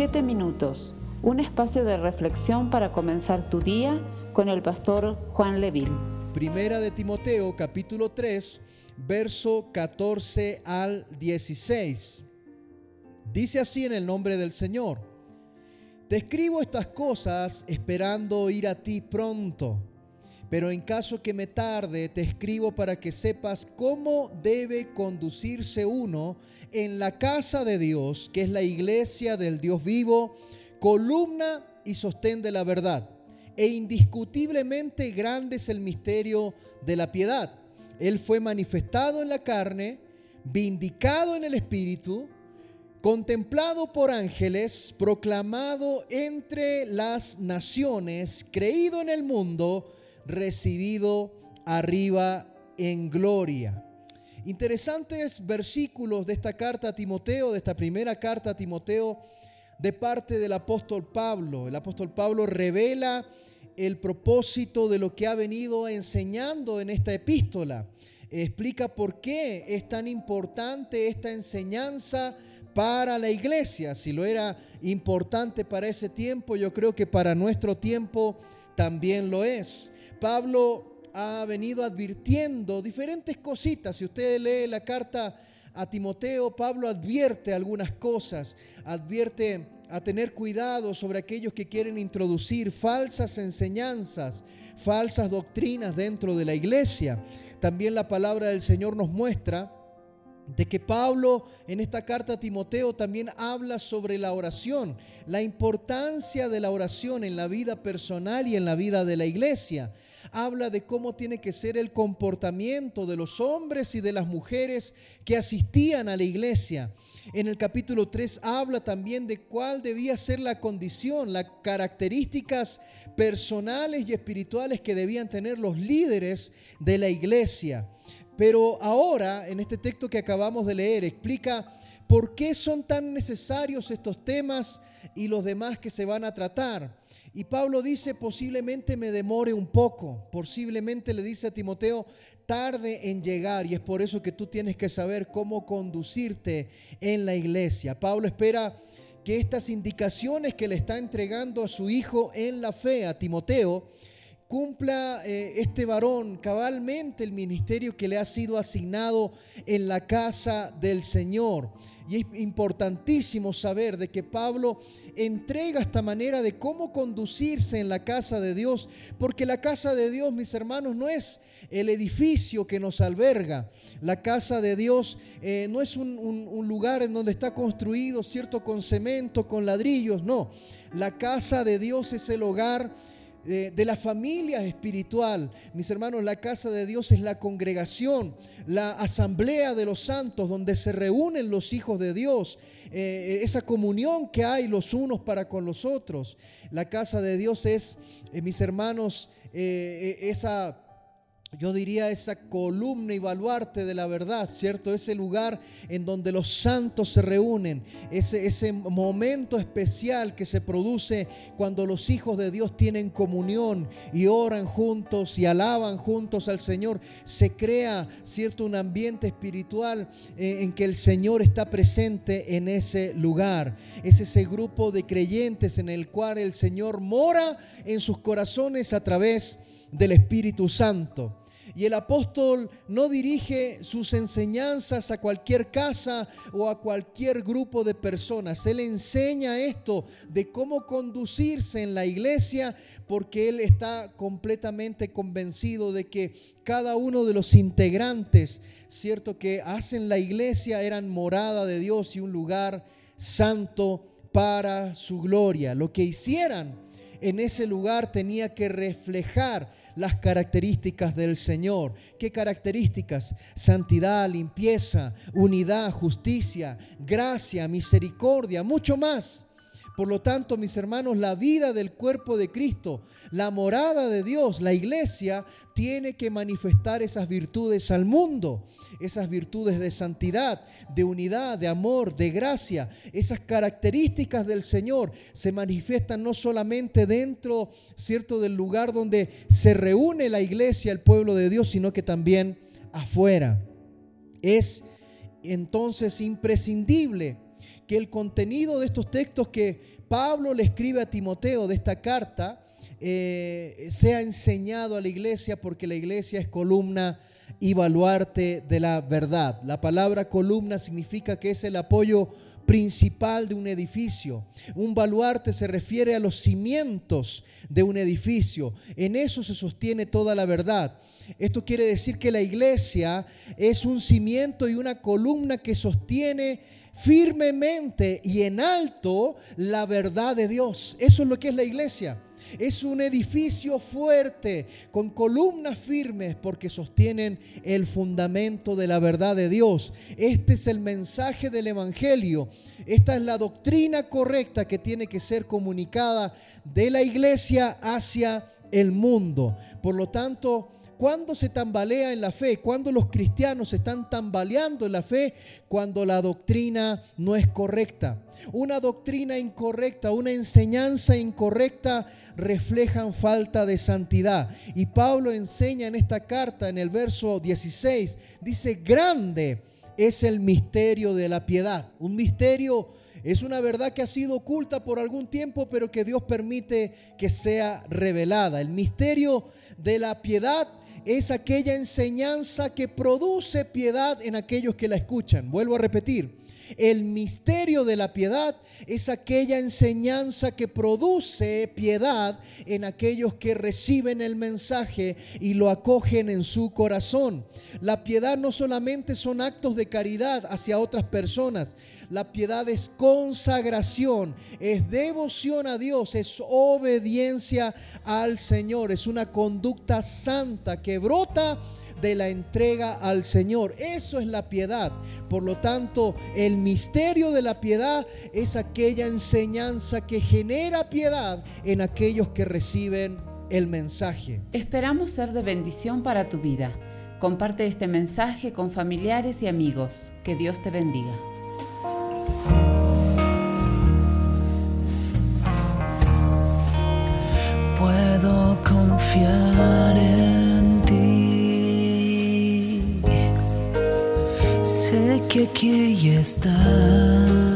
Siete minutos, un espacio de reflexión para comenzar tu día con el pastor Juan Leville. Primera de Timoteo, capítulo 3, verso 14 al 16. Dice así en el nombre del Señor. Te escribo estas cosas esperando ir a ti pronto, pero en caso que me tarde, te escribo para que sepas cómo debe conducirse uno en la casa de Dios, que es la iglesia del Dios vivo, columna y sostén de la verdad. E indiscutiblemente grande es el misterio de la piedad. Él fue manifestado en la carne, vindicado en el espíritu, contemplado por ángeles, proclamado entre las naciones, creído en el mundo, recibido arriba en gloria. Interesantes versículos de esta carta a Timoteo, de esta primera carta a Timoteo de parte del apóstol Pablo. El apóstol Pablo revela el propósito de lo que ha venido enseñando en esta epístola. Explica por qué es tan importante esta enseñanza para la iglesia. Si lo era importante para ese tiempo, yo creo que para nuestro tiempo también lo es. Pablo ha venido advirtiendo diferentes cositas. Si usted lee la carta a Timoteo, Pablo advierte algunas cosas, advierte a tener cuidado sobre aquellos que quieren introducir falsas enseñanzas, falsas doctrinas dentro de la iglesia. También la palabra del Señor nos muestra de que Pablo en esta carta a Timoteo también habla sobre la oración, la importancia de la oración en la vida personal y en la vida de la iglesia. Habla de cómo tiene que ser el comportamiento de los hombres y de las mujeres que asistían a la iglesia. En el capítulo 3 habla también de cuál debía ser la condición, las características personales y espirituales que debían tener los líderes de la iglesia. Pero ahora, en este texto que acabamos de leer, explica por qué son tan necesarios estos temas y los demás que se van a tratar. Y Pablo dice, posiblemente me demore un poco, posiblemente le dice a Timoteo, tarde en llegar y es por eso que tú tienes que saber cómo conducirte en la iglesia. Pablo espera que estas indicaciones que le está entregando a su hijo en la fe, a Timoteo, cumpla eh, este varón cabalmente el ministerio que le ha sido asignado en la casa del Señor. Y es importantísimo saber de que Pablo entrega esta manera de cómo conducirse en la casa de Dios, porque la casa de Dios, mis hermanos, no es el edificio que nos alberga. La casa de Dios eh, no es un, un lugar en donde está construido, cierto, con cemento, con ladrillos, no. La casa de Dios es el hogar de, la familia espiritual. Mis hermanos, la casa de Dios es la congregación, la asamblea de los santos donde se reúnen los hijos de Dios, eh, esa comunión que hay los unos para con los otros. La casa de Dios es, eh, mis hermanos, eh, esa yo diría esa columna y baluarte de la verdad, ¿cierto? Ese lugar en donde los santos se reúnen, ese, ese momento especial que se produce cuando los hijos de Dios tienen comunión y oran juntos y alaban juntos al Señor, se crea, ¿cierto? Un ambiente espiritual eh, en que el Señor está presente en ese lugar. Es ese grupo de creyentes en el cual el Señor mora en sus corazones a través del Espíritu Santo. Y el apóstol no dirige sus enseñanzas a cualquier casa o a cualquier grupo de personas. Él enseña esto de cómo conducirse en la iglesia porque él está completamente convencido de que cada uno de los integrantes, cierto, que hacen la iglesia eran morada de Dios y un lugar santo para su gloria. Lo que hicieran en ese lugar tenía que reflejar las características del Señor. ¿Qué características? Santidad, limpieza, unidad, justicia, gracia, misericordia, mucho más. Por lo tanto, mis hermanos, la vida del cuerpo de Cristo, la morada de Dios, la iglesia, tiene que manifestar esas virtudes al mundo, esas virtudes de santidad, de unidad, de amor, de gracia. Esas características del Señor se manifiestan no solamente dentro, cierto, del lugar donde se reúne la iglesia, el pueblo de Dios, sino que también afuera. Es entonces imprescindible que el contenido de estos textos que Pablo le escribe a Timoteo de esta carta eh, sea enseñado a la iglesia porque la iglesia es columna y baluarte de la verdad. La palabra columna significa que es el apoyo principal de un edificio. Un baluarte se refiere a los cimientos de un edificio. En eso se sostiene toda la verdad. Esto quiere decir que la iglesia es un cimiento y una columna que sostiene firmemente y en alto la verdad de Dios. Eso es lo que es la iglesia. Es un edificio fuerte, con columnas firmes, porque sostienen el fundamento de la verdad de Dios. Este es el mensaje del Evangelio. Esta es la doctrina correcta que tiene que ser comunicada de la iglesia hacia el mundo. Por lo tanto, ¿Cuándo se tambalea en la fe? ¿Cuándo los cristianos están tambaleando en la fe? Cuando la doctrina no es correcta. Una doctrina incorrecta, una enseñanza incorrecta reflejan falta de santidad. Y Pablo enseña en esta carta, en el verso 16, dice, grande es el misterio de la piedad. Un misterio es una verdad que ha sido oculta por algún tiempo, pero que Dios permite que sea revelada. El misterio de la piedad es aquella enseñanza que produce piedad en aquellos que la escuchan. Vuelvo a repetir, el misterio de la piedad es aquella enseñanza que produce piedad en aquellos que reciben el mensaje y lo acogen en su corazón. La piedad no solamente son actos de caridad hacia otras personas, la piedad es consagración, es devoción a Dios, es obediencia al Señor, es una conducta santa que brota de la entrega al Señor. Eso es la piedad. Por lo tanto, el misterio de la piedad es aquella enseñanza que genera piedad en aquellos que reciben el mensaje. Esperamos ser de bendición para tu vida. Comparte este mensaje con familiares y amigos. Que Dios te bendiga. Puedo confiar en que aquí ya está.